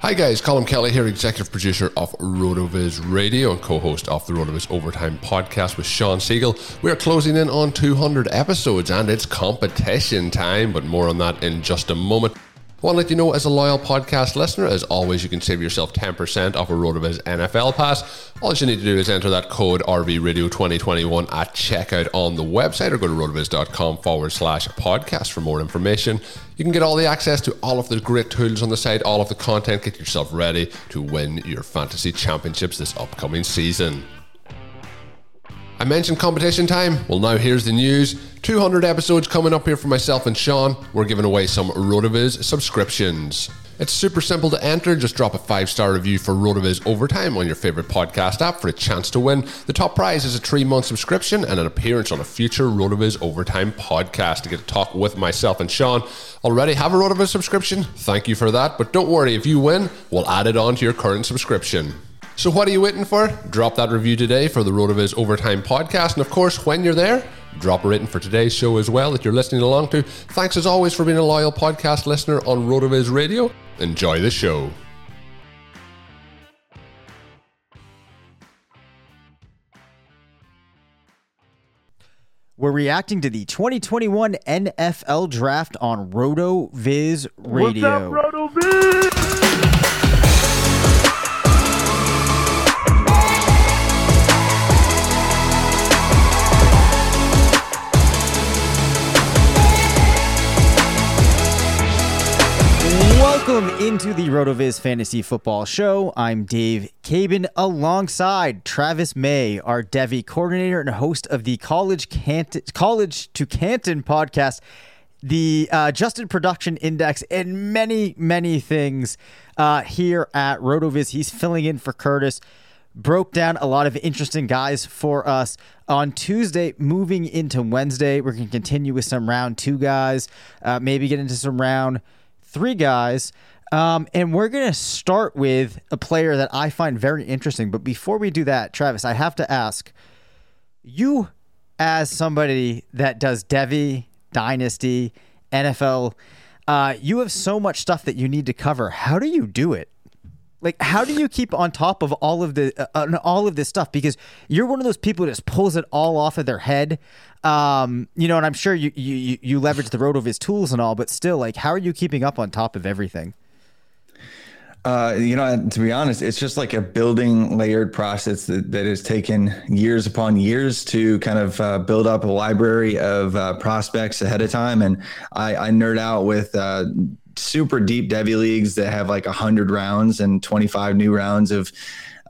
Hi guys, Colin Kelly here, executive producer of RotoViz Radio and co-host of the RotoViz Overtime podcast with Sean Siegel. We are closing in on 200 episodes and it's competition time, but more on that in just a moment. Want to let you know, as a loyal podcast listener, as always, you can save yourself 10% off a RotoViz NFL pass. All you need to do is enter that code RVRadio2021 at checkout on the website or go to rotoviz.com forward slash podcast for more information. You can get all the access to all of the great tools on the site, all of the content. Get yourself ready to win your fantasy championships this upcoming season. I mentioned competition time. Well, now here's the news. 200 episodes coming up here for myself and Sean. We're giving away some RotoViz subscriptions. It's super simple to enter. Just drop a five star review for RotoViz Overtime on your favorite podcast app for a chance to win. The top prize is a three month subscription and an appearance on a future RotoViz Overtime podcast to get to talk with myself and Sean. Already have a RotoViz subscription? Thank you for that. But don't worry, if you win, we'll add it on to your current subscription. So what are you waiting for? Drop that review today for the RotoViz Overtime podcast. And of course, when you're there, drop a rating for today's show as well that you're listening along to. Thanks as always for being a loyal podcast listener on RotoViz Radio. Enjoy the show. We're reacting to the 2021 NFL Draft on RotoViz Radio. What's up, RotoViz? Welcome into the RotoViz Fantasy Football Show. I'm Dave Caban alongside Travis May, our Devy coordinator and host of the College College to Canton podcast, the uh, Adjusted Production Index, and many, many things uh, here at RotoViz. He's filling in for Curtis. Broke down a lot of interesting guys for us on Tuesday. Moving into Wednesday, we're going to continue with some round two guys, uh, maybe get into some round three guys. Um, and we're going to start with a player that I find very interesting. But before we do that, Travis, I have to ask you, as somebody that does Devy, Dynasty, NFL, uh, you have so much stuff that you need to cover. How do you do it? Like, how do you keep on top of all of the uh, all of this stuff? Because you're one of those people that just pulls it all off of their head. Um, you know, and I'm sure you you you leverage the Rotoviz tools and all, but still, like, how are you keeping up on top of everything? Uh, you know, to be honest, it's just like a building layered process that, that has taken years upon years to kind of uh, build up a library of uh, prospects ahead of time. And I, I nerd out with uh, super deep Devy leagues that have like 100 rounds and 25 new rounds of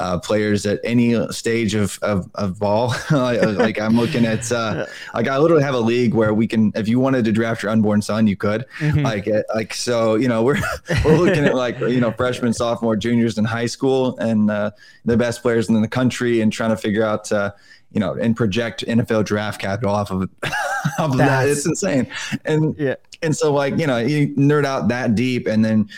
uh, players at any stage of of, of ball. like I'm looking at, uh, like I literally have a league where we can, if you wanted to draft your unborn son, you could. Mm-hmm. Like, uh, like so, you know, we're we're looking at like you know freshmen, sophomore, juniors in high school, and uh, the best players in the country, and trying to figure out. You know, and project NFL draft capital off of, off of that. It's insane. And yeah. and so like, you know, you nerd out that deep and then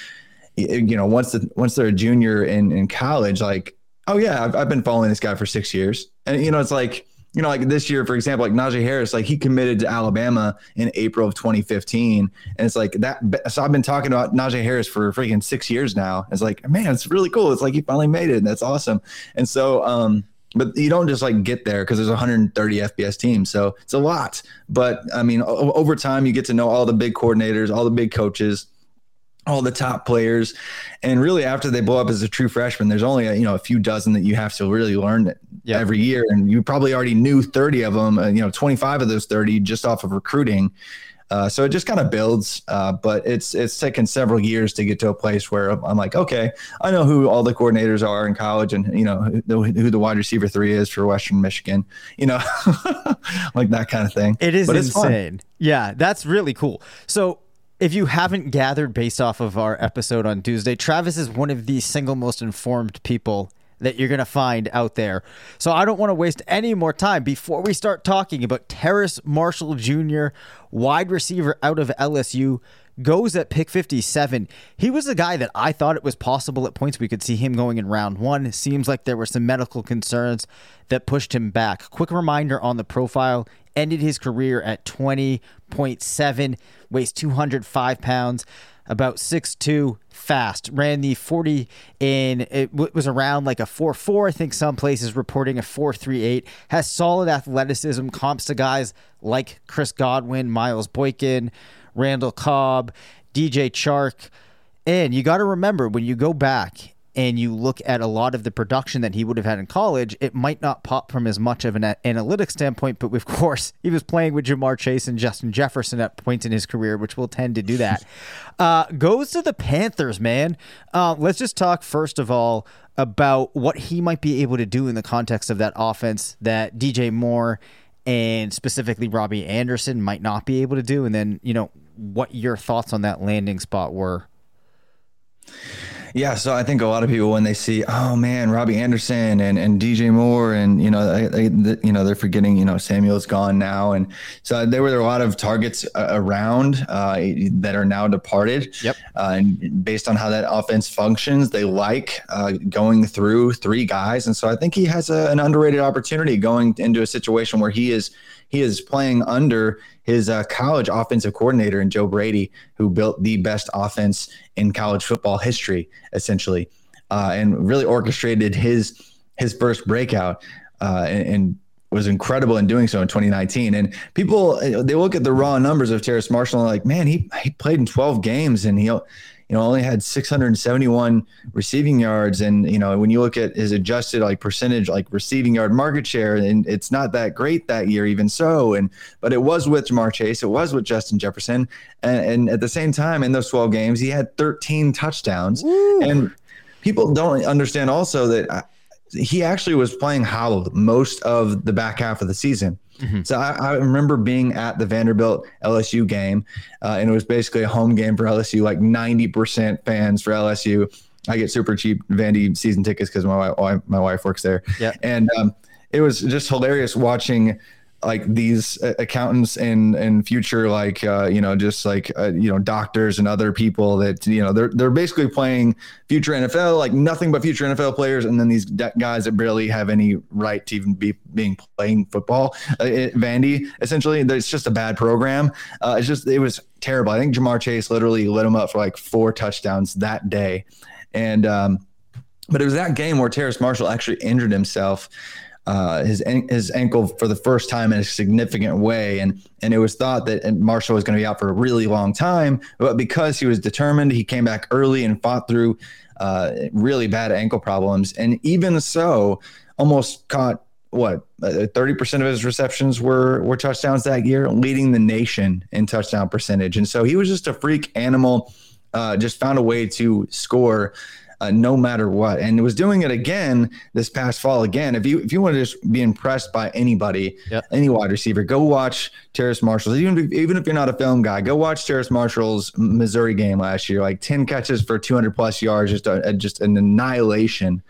you know, once the once they're a junior in, in college, like oh yeah, I've, I've been following this guy for six years, and you know, it's like you know, like this year, for example, like Najee Harris, like he committed to Alabama in April of 2015. And it's like that. So I've been talking about Najee Harris for freaking six years now. It's like, man, it's really cool. It's like he finally made it. And that's awesome. And so, um, but you don't just like get there because there's 130 FBS teams. So it's a lot. But I mean, over time, you get to know all the big coordinators, all the big coaches all the top players and really after they blow up as a true freshman there's only a, you know a few dozen that you have to really learn yep. every year and you probably already knew 30 of them uh, you know 25 of those 30 just off of recruiting uh, so it just kind of builds uh, but it's it's taken several years to get to a place where i'm like okay i know who all the coordinators are in college and you know who, who the wide receiver three is for western michigan you know like that kind of thing. It is but insane. Yeah that's really cool. So if you haven't gathered based off of our episode on Tuesday, Travis is one of the single most informed people that you're going to find out there. So I don't want to waste any more time before we start talking about Terrace Marshall Jr., wide receiver out of LSU, goes at pick 57. He was a guy that I thought it was possible at points we could see him going in round one. Seems like there were some medical concerns that pushed him back. Quick reminder on the profile ended his career at 20.7, weighs 205 pounds, about 6'2, fast. Ran the 40 in, it was around like a 4'4. I think some places reporting a 4'38. Has solid athleticism, comps to guys like Chris Godwin, Miles Boykin, Randall Cobb, DJ Chark. And you got to remember when you go back and you look at a lot of the production that he would have had in college, it might not pop from as much of an analytic standpoint, but of course, he was playing with Ja'Marr Chase and Justin Jefferson at points in his career, which will tend to do that. uh, goes to the Panthers, man. Uh, let's just talk first of all about what he might be able to do in the context of that offense that DJ Moore and specifically Robbie Anderson might not be able to do, and then, you know, what your thoughts on that landing spot were. Yeah, so I think a lot of people when they see, oh man, Robbie Anderson and, and DJ Moore, and you know, they, they, you know, they're forgetting, you know, Samuel's gone now, and so there were a lot of targets uh, around uh, that are now departed. Yep. Uh, and based on how that offense functions, they like uh, going through three guys, and so I think he has a, an underrated opportunity going into a situation where he is he is playing under his uh, college offensive coordinator and Joe Brady, who built the best offense in college football history, essentially, uh, and really orchestrated his his first breakout uh, and, and, was incredible in doing so in 2019. And people they look at the raw numbers of Terrace Marshall and like, man, he he played in 12 games and he you know, only had 671 receiving yards. And, you know, when you look at his adjusted like percentage, like receiving yard market share, and it's not that great that year, even so. And, but it was with Ja'Marr Chase, it was with Justin Jefferson. And, and at the same time, in those 12 games, he had 13 touchdowns. Woo. And people don't understand also that uh, he actually was playing hobbled most of the back half of the season. Mm-hmm. So I, I, remember being at the Vanderbilt LSU game, uh, and it was basically a home game for LSU, like 90% fans for LSU. I get super cheap Vandy season tickets because my wife, my wife works there. Yeah. And um, it was just hilarious watching like these uh, accountants and and future like uh, you know just like uh, you know doctors and other people that you know they're they're basically playing future NFL like nothing but future NFL players. And then these guys that barely have any right to even be being playing football uh, it, Vandy essentially it's just a bad program. Uh, it's just it was terrible. I think Ja'Marr Chase literally lit him up for like four touchdowns that day. And um, but it was that game where Terrace Marshall actually injured himself uh, his his ankle for the first time in a significant way, and and it was thought that Marshall was going to be out for a really long time, but because he was determined, he came back early and fought through uh, really bad ankle problems, and even so, almost caught what thirty percent of his receptions were were touchdowns that year, leading the nation in touchdown percentage, and so he was just a freak animal uh, just found a way to score uh, no matter what, and was doing it again this past fall. Again, if you if you want to just be impressed by anybody, Yep. any wide receiver, go watch Terrace Marshall. Even if, even if you're not a film guy, go watch Terrace Marshall's Missouri game last year. Like ten catches for 200 plus yards, just a, a- just an annihilation.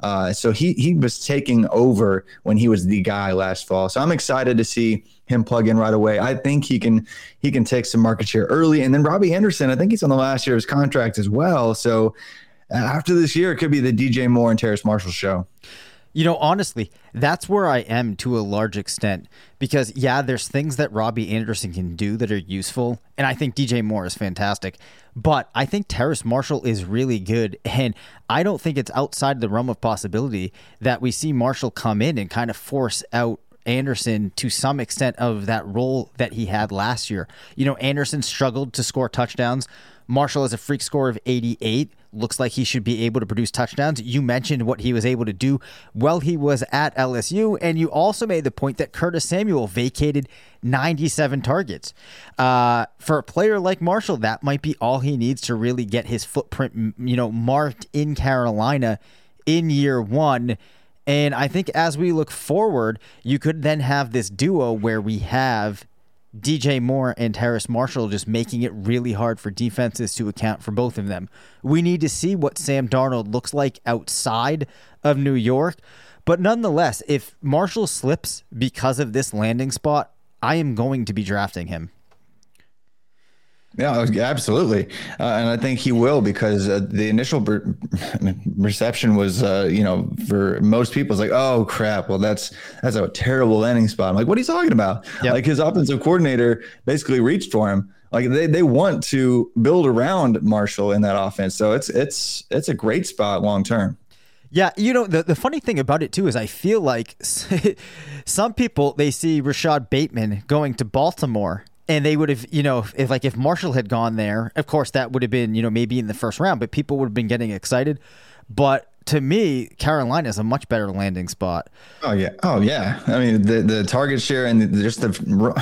Uh, so he he was taking over when he was the guy last fall. So I'm excited to see him plug in right away. I think he can he can take some market share early. And then Robbie Anderson, I think he's on the last year of his contract as well. So uh, Uh, after this year, it could be the DJ Moore and Terrace Marshall show. You know, honestly, that's where I am to a large extent because, yeah, there's things that Robbie Anderson can do that are useful. And I think DJ Moore is fantastic. But I think Terrace Marshall is really good. And I don't think it's outside the realm of possibility that we see Marshall come in and kind of force out Anderson to some extent of that role that he had last year. You know, Anderson struggled to score touchdowns. Marshall has a freak score of 88. Looks like he should be able to produce touchdowns. You mentioned what he was able to do while he was at LSU, and you also made the point that Curtis Samuel vacated 97 targets. Uh, for a player like Marshall, that might be all he needs to really get his footprint, you know, marked in Carolina in year one. And I think as we look forward, you could then have this duo where we have DJ Moore and Terrace Marshall just making it really hard for defenses to account for both of them. We need to see what Sam Darnold looks like outside of New York. But nonetheless, if Marshall slips because of this landing spot, I am going to be drafting him. Yeah, absolutely, uh, and I think he will because uh, the initial per- reception was, uh, you know, for most people, it's like, oh crap, well that's that's a terrible landing spot. I'm like, what are you talking about? Yep. Like his offensive coordinator basically reached for him. Like they, they want to build around Marshall in that offense, so it's it's it's a great spot long term. Yeah, you know the the funny thing about it too is I feel like some people they see Rashod Bateman going to Baltimore and they would have you know if like if Marshall had gone there, of course that would have been you know maybe in the first round, but people would have been getting excited. But to me, Carolina is a much better landing spot. Oh yeah, oh yeah. I mean, the the target share and the, just the raw,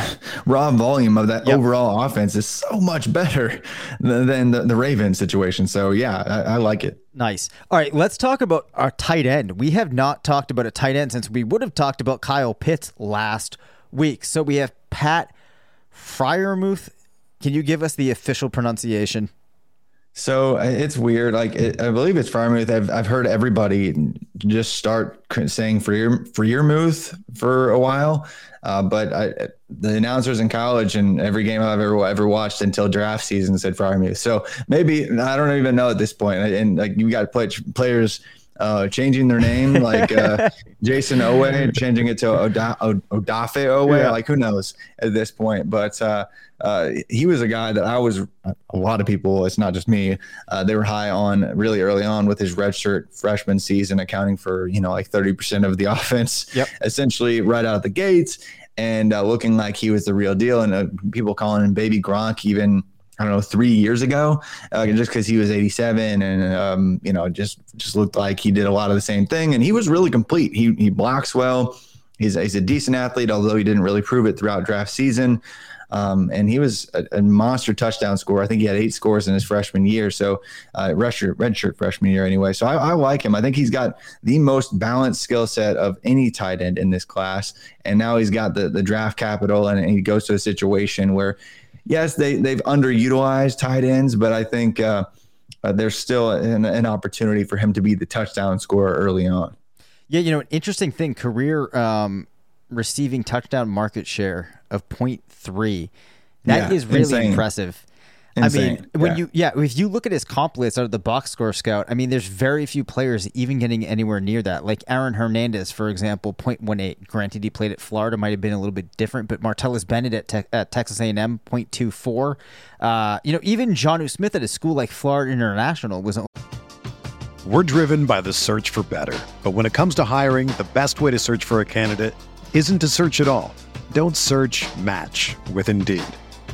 raw volume of that Yep. overall offense is so much better than, than the, the Ravens situation. So yeah, I, I like it. Nice. All right, let's talk about our tight end. We have not talked about a tight end since we would have talked about Kyle Pitts last week. So we have Pat Freiermuth. Can you give us the official pronunciation? So uh, it's weird. Like it, I believe it's Freiermuth. I've I've heard everybody just start saying Freer Freermuth for a while, uh, but I, the announcers in college and every game I've ever ever watched until draft season said Freiermuth. So maybe I don't even know at this point. And like you got play, players uh, changing their name, like uh, Jayson Oweh changing it to Oda, O- Odafe Oweh. Yeah. Like who knows at this point? But uh, uh, he was a guy that I was a lot of people. It's not just me. Uh, they were high on really early on with his redshirt freshman season, accounting for you know like thirty percent of the offense. Yep. Essentially, right out of the gates, and uh, looking like he was the real deal. And uh, people calling him Baby Gronk even. I don't know, three years ago, uh, just because he was 87 and um, you know just just looked like he did a lot of the same thing, and he was really complete. He he blocks well. He's a, he's a decent athlete, although he didn't really prove it throughout draft season. Um, and he was a, a monster touchdown scorer. I think he had eight scores in his freshman year. So, uh, redshirt, redshirt freshman year anyway. So I, I like him. I think he's got the most balanced skill set of any tight end in this class. And now he's got the the draft capital, and he goes to a situation where, yes, they they've underutilized tight ends, but I think uh, uh, there's still an, an opportunity for him to be the touchdown scorer early on. Yeah, you know, an interesting thing career um, receiving touchdown market share of 0.3. That is Yeah, really insane. impressive. I mean, when yeah. you yeah, if you look at his comp list out of the box score scout, I mean, there's very few players even getting anywhere near that. Like Aaron Hernandez, for example, 0.18. Granted, he played at Florida, might have been a little bit different, but Martellus Bennett at, te- at Texas A&M, 0.24. Uh, you know, even Jonnu Smith at a school like Florida International was We're driven by the search for better. But when it comes to hiring, the best way to search for a candidate isn't to search at all. Don't search match with Indeed.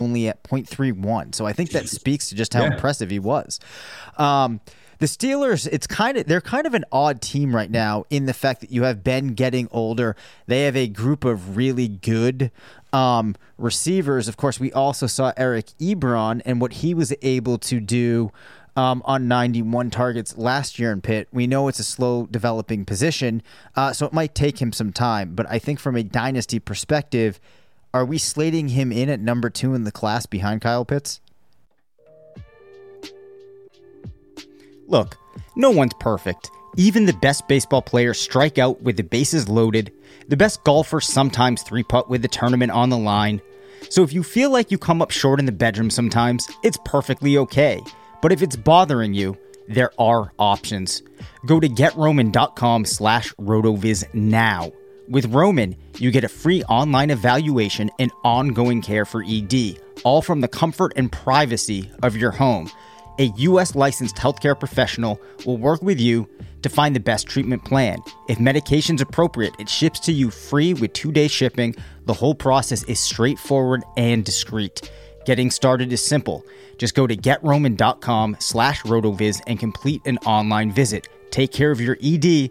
only at 0.31. So I think that speaks to just how yeah. impressive he was. Um, the Steelers, it's kind of they're kind of an odd team right now in the fact that you have Ben getting older. They have a group of really good um, receivers. Of course, we also saw Eric Ebron and what he was able to do um, on 91 targets last year in Pitt. We know it's a slow developing position, uh, so it might take him some time. But I think from a dynasty perspective, are we slating him in at number two in the class behind Kyle Pitts? Look, no one's perfect. Even the best baseball players strike out with the bases loaded. The best golfers sometimes three putt with the tournament on the line. So if you feel like you come up short in the bedroom sometimes, it's perfectly okay. But if it's bothering you, there are options. Go to getroman.com slash rotoviz now with Roman, you get a free online evaluation and ongoing care for ED, all from the comfort and privacy of your home. A U.S. licensed healthcare professional will work with you to find the best treatment plan. If medication's appropriate, it ships to you free with two day shipping. The whole process is straightforward and discreet. Getting started is simple. Just go to getroman.com slash rotoviz and complete an online visit. Take care of your ED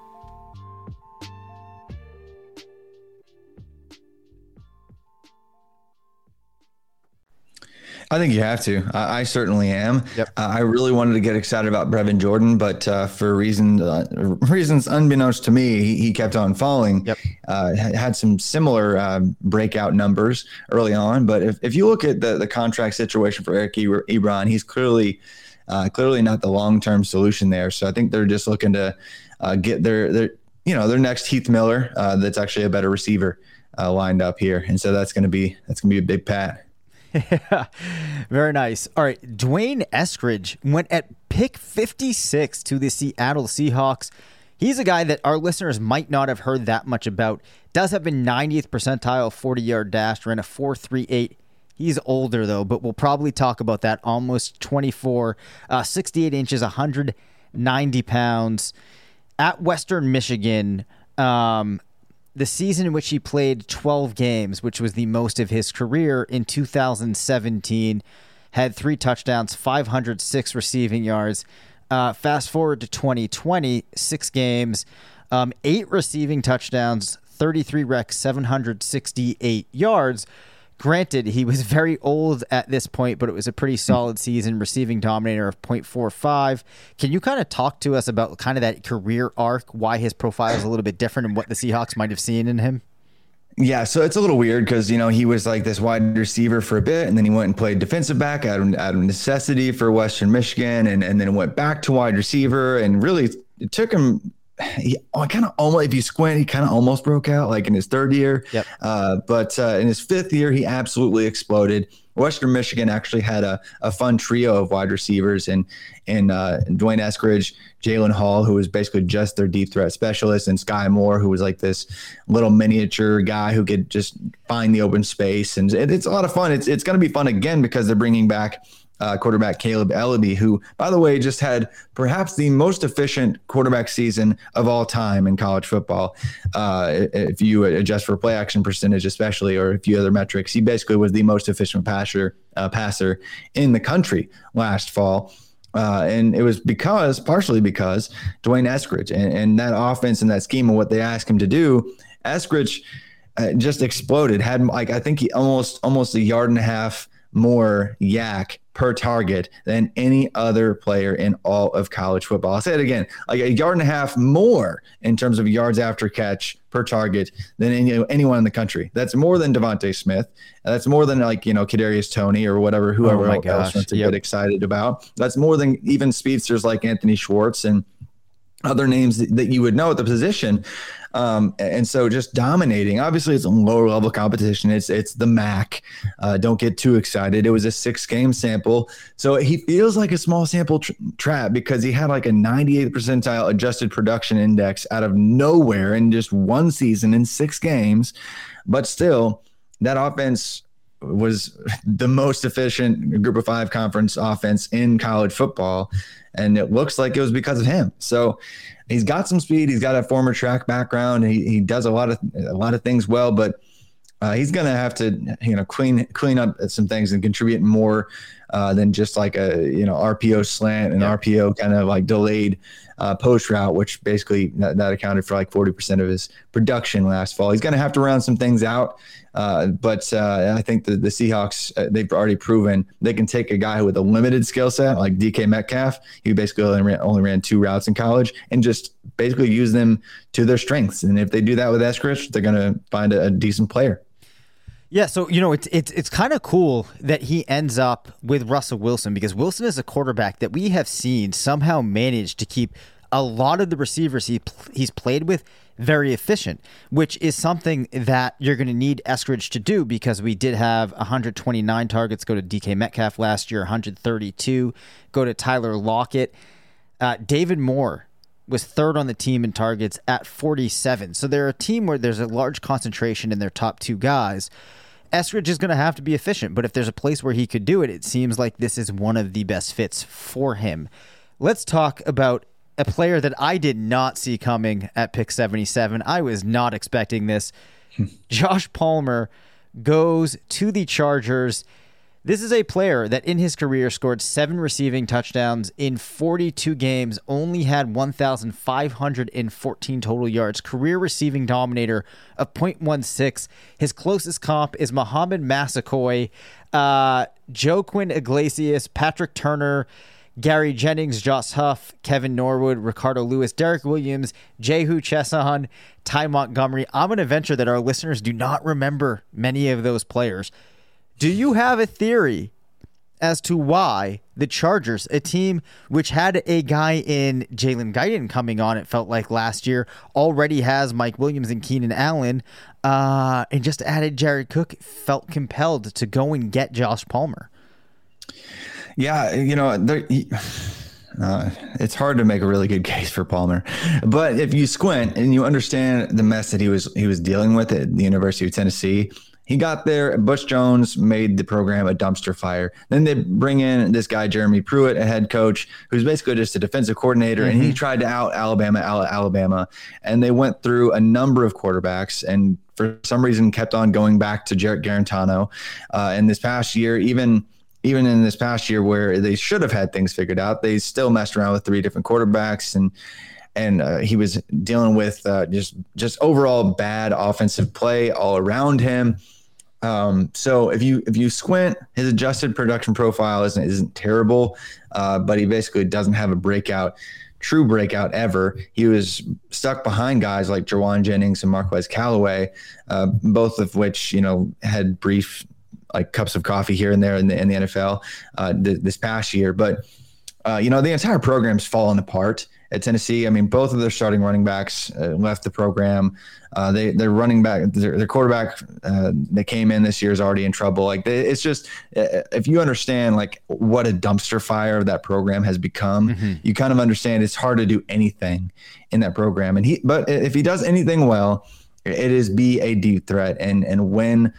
I think you have to. I, I certainly am. Yep. Uh, I really wanted to get excited about Brevin Jordan, but uh, for reasons uh, reasons unbeknownst to me, he, he kept on falling. Yep. Uh, had some similar um, breakout numbers early on, but if, if you look at the the contract situation for Eric Ebron, he's clearly uh, clearly not the long term solution there. So I think they're just looking to uh, get their their you know their next Heath Miller that's actually a better receiver lined up here, and so that's going to be that's going to be a big pat. Yeah, very nice. All right, D'Wayne Eskridge went at pick 56 to the Seattle Seahawks. He's a guy that our listeners might not have heard that much about. Does have a 90th percentile 40 yard dash, ran a 4.38. He's older though, but we'll probably talk about that. Almost 24, uh, 68 inches, 190 pounds. At Western Michigan, um, the season in which he played 12 games, which was the most of his career in 2017, had three touchdowns, 506 receiving yards. Uh, fast forward to 2020, six games, um, eight receiving touchdowns, 33 recs, 768 yards. Granted, he was very old at this point, but it was a pretty solid season, receiving dominator of 0.45. Can you kind of talk to us about kind of that career arc, why his profile is a little bit different and what the Seahawks might have seen in him? Yeah, so it's a little weird because you know he was like this wide receiver for a bit, and then he went and played defensive back out of, out of necessity for Western Michigan, and and then went back to wide receiver, and really it took him he kind of almost, if you squint, he kind of almost broke out like in his third year. Yep. Uh, but uh, in his fifth year, he absolutely exploded. Western Michigan actually had a, a fun trio of wide receivers and and uh, D'Wayne Eskridge, Jalen Hall, who was basically just their deep threat specialist, and Skyy Moore, who was like this little miniature guy who could just find the open space. And it, it's a lot of fun. It's it's going to be fun again because they're bringing back uh, quarterback Kaleb Eleby, who, by the way, just had perhaps the most efficient quarterback season of all time in college football. Uh, if you adjust for play action percentage, especially, or a few other metrics, he basically was the most efficient passer uh, passer in the country last fall. Uh, and it was because, partially because D'Wayne Eskridge and, and that offense and that scheme and what they asked him to do, Eskridge uh, just exploded. Had like I think he almost almost a yard and a half more YAC per target than any other player in all of college football. I'll say it again, like a yard and a half more in terms of yards after catch per target than any, anyone in the country. That's more than DeVonta Smith. That's more than like, you know, Kadarius Toney or whatever, whoever oh else wants to yep. get excited about. That's more than even speedsters like Anthony Schwartz and other names that you would know at the position. Um, and so just dominating. Obviously, it's a lower level competition. It's it's the MAC. Uh, don't get too excited. It was a six game sample, so he feels like a small sample tra- trap because he had like a 98 percentile adjusted production index out of nowhere in just one season in six games. But still, that offense was the most efficient group of five conference offense in college football. And it looks like it was because of him. So he's got some speed. He's got a former track background. He, he does a lot of a lot of things well, but uh, he's going to have to you know clean clean up some things and contribute more uh, than just like a you know RPO slant and yeah. RPO kind of like delayed uh, post route, which basically that, that accounted for like 40% of his production last fall. He's going to have to round some things out. Uh, but uh, I think the, the Seahawks, uh, they've already proven they can take a guy with a limited skill set like DK Metcalf, who basically only ran, only ran, two routes in college, and just basically use them to their strengths. And if they do that with Eskridge, they're going to find a, a decent player. Yeah, so you know it's it's it's kind of cool that he ends up with Russell Wilson because Wilson is a quarterback that we have seen somehow manage to keep a lot of the receivers he he's played with very efficient, which is something that you're going to need Eskridge to do because we did have 129 targets go to DK Metcalf last year, 132 go to Tyler Lockett. Uh, David Moore was third on the team in targets at 47. So they're a team where there's a large concentration in their top two guys. Eskridge is going to have to be efficient, but if there's a place where he could do it, it seems like this is one of the best fits for him. Let's talk about a player that I did not see coming at pick 77. I was not expecting this. Hmm. Josh Palmer goes to the Chargers. This is a player that in his career scored seven receiving touchdowns in 42 games, only had 1,514 total yards, career receiving dominator of 0.16. His closest comp is Mohamed Massaquoi, uh, Juaquin Iglesias, Patrick Turner, Gary Jennings, Josh Huff, Kevin Norwood, Ricardo Louis, Derek Williams, Jehu Chesson, Ty Montgomery. I'm going to venture that our listeners do not remember many of those players. Do you have a theory as to why the Chargers, a team which had a guy in Jalen Guyton coming on, it felt like last year, already has Mike Williams and Keenan Allen, uh, and just added Jared Cook, felt compelled to go and get Josh Palmer? Yeah, you know, there, uh, it's hard to make a really good case for Palmer, but if you squint and you understand the mess that he was he was dealing with at the University of Tennessee, he got there. Butch Jones made the program a dumpster fire. Then they bring in this guy, Jeremy Pruitt, a head coach, who's basically just a defensive coordinator. Mm-hmm. And he mm-hmm. tried to out Alabama, Alabama. And they went through a number of quarterbacks and for some reason kept on going back to Jarrett Guarantano. Uh, and this past year, even even in this past year where they should have had things figured out, they still messed around with three different quarterbacks and and uh, he was dealing with uh, just just overall bad offensive play all around him. Um, so if you if you squint, his adjusted production profile isn't isn't terrible, uh, but he basically doesn't have a breakout, true breakout ever. He was stuck behind guys like Jauan Jennings and Marquez Callaway, uh, both of which you know had brief like cups of coffee here and there in the in the NFL uh, th- this past year, but. Uh, you know the entire program's fallen apart at Tennessee. I mean, both of their starting running backs uh, left the program. Uh, they their running back, their, their quarterback uh, that came in this year is already in trouble. Like they, it's just uh, if you understand like what a dumpster fire that program has become, mm-hmm. you kind of understand it's hard to do anything in that program. And he, but if he does anything well, it is be a deep threat and and win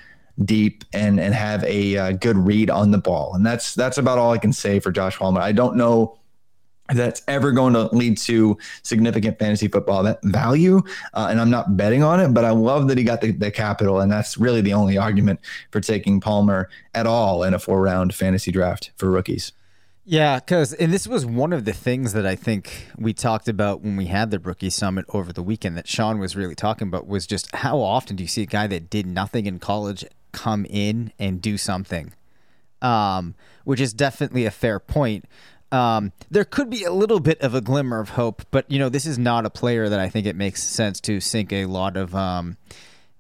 deep and and have a uh, good read on the ball. And that's that's about all I can say for Josh Palmer. I don't know that's ever going to lead to significant fantasy football value. Uh, and I'm not betting on it, but I love that he got the, the capital. And that's really the only argument for taking Palmer at all in a four round fantasy draft for rookies. Yeah, because and this was one of the things that I think we talked about when we had the rookie summit over the weekend that Sean was really talking about was just how often do you see a guy that did nothing in college come in and do something, um, which is definitely a fair point. Um, there could be a little bit of a glimmer of hope, but you know this is not a player that I think it makes sense to sink a lot of um,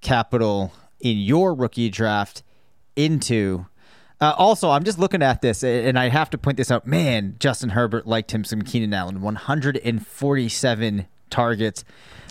capital in your rookie draft into. Uh, also, I'm just looking at this, and I have to point this out. Man, Justin Herbert liked him some Keenan Allen, 147 targets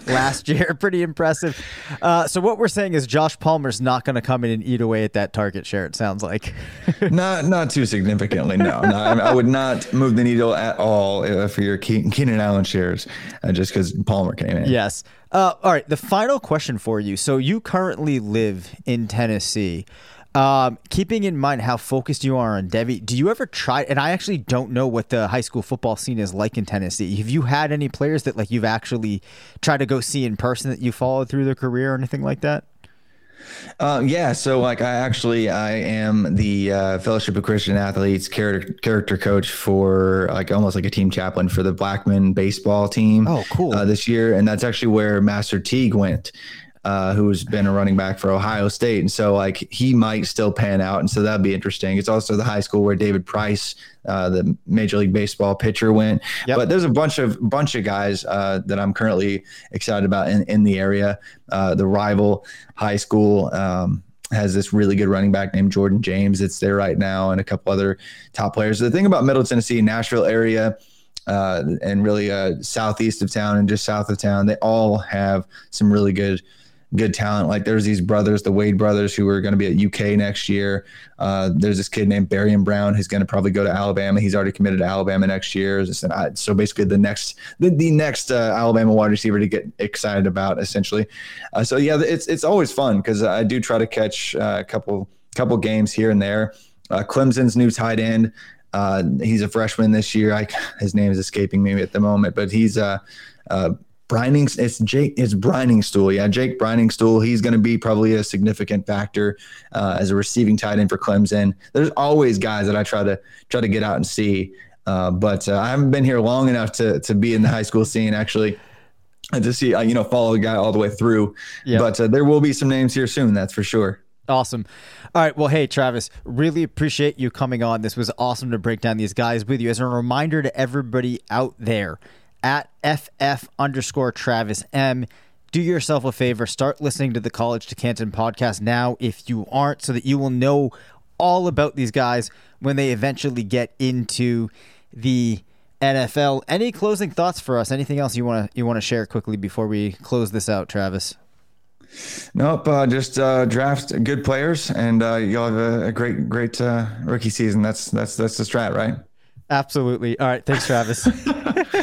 last year. Pretty impressive. Uh, so what we're saying is Josh Palmer's not going to come in and eat away at that target share. It sounds like not not too significantly. No, no I, I, would not move the needle at all for your Keenan Allen shares, uh, just because Palmer came in. Yes. Uh, all right. The final question for you. So you currently live in Tennessee. Um, keeping in mind how focused you are on Devy, do you ever try? And I actually don't know what the high school football scene is like in Tennessee. Have you had any players that like you've actually tried to go see in person that you followed through their career or anything like that? Uh, yeah, so like I actually I am the uh, Fellowship of Christian Athletes character character coach for like almost like a team chaplain for the Blackman baseball team. Oh, cool! Uh, this year, and that's actually where Master Teague went uh, who's been a running back for Ohio State. And so, like, he might still pan out. And so that'd be interesting. It's also the high school where David Price, uh, the Major League Baseball pitcher, went. Yep. But there's a bunch of bunch of guys uh, that I'm currently excited about in, in the area. Uh, the rival high school. Um, has this really good running back named Jordan James that's there right now, and a couple other top players. The thing about Middle Tennessee, Nashville area, uh, and really uh, southeast of town and just south of town, they all have some really good good talent. Like there's these brothers, the Wade brothers, who are going to be at UK next year. Uh, there's this kid named Barion Brown who's going to probably go to Alabama. He's already committed to Alabama next year. So basically, the next the, the next uh, Alabama wide receiver to get excited about, essentially. Uh, so yeah, it's it's always fun because I do try to catch uh, a couple couple games here and there. Uh, Clemson's new tight end. Uh, he's a freshman this year. I, his name is escaping me at the moment, but he's uh, Brining, it's Jake, it's Briningstool. Yeah, Jake Briningstool. He's going to be probably a significant factor uh, as a receiving tight end for Clemson. There's always guys that I try to try to get out and see, uh, but uh, I haven't been here long enough to to be in the high school scene actually. To see, uh, you know, follow the guy all the way through. Yep. But uh, there will be some names here soon, that's for sure. Awesome. All right. Well, hey, Travis, really appreciate you coming on. This was awesome to break down these guys with you. As a reminder to everybody out there, at FF underscore Travis M. Do yourself a favor, start listening to the College to Canton podcast now if you aren't, so that you will know all about these guys when they eventually get into the NFL. Any closing thoughts for us? Anything else you want to you want to share quickly before we close this out, Travis? Nope. Uh, just uh, draft good players, and uh, you'll have a, a great, great uh, rookie season. That's that's that's the strat, right? Absolutely. All right. Thanks, Travis.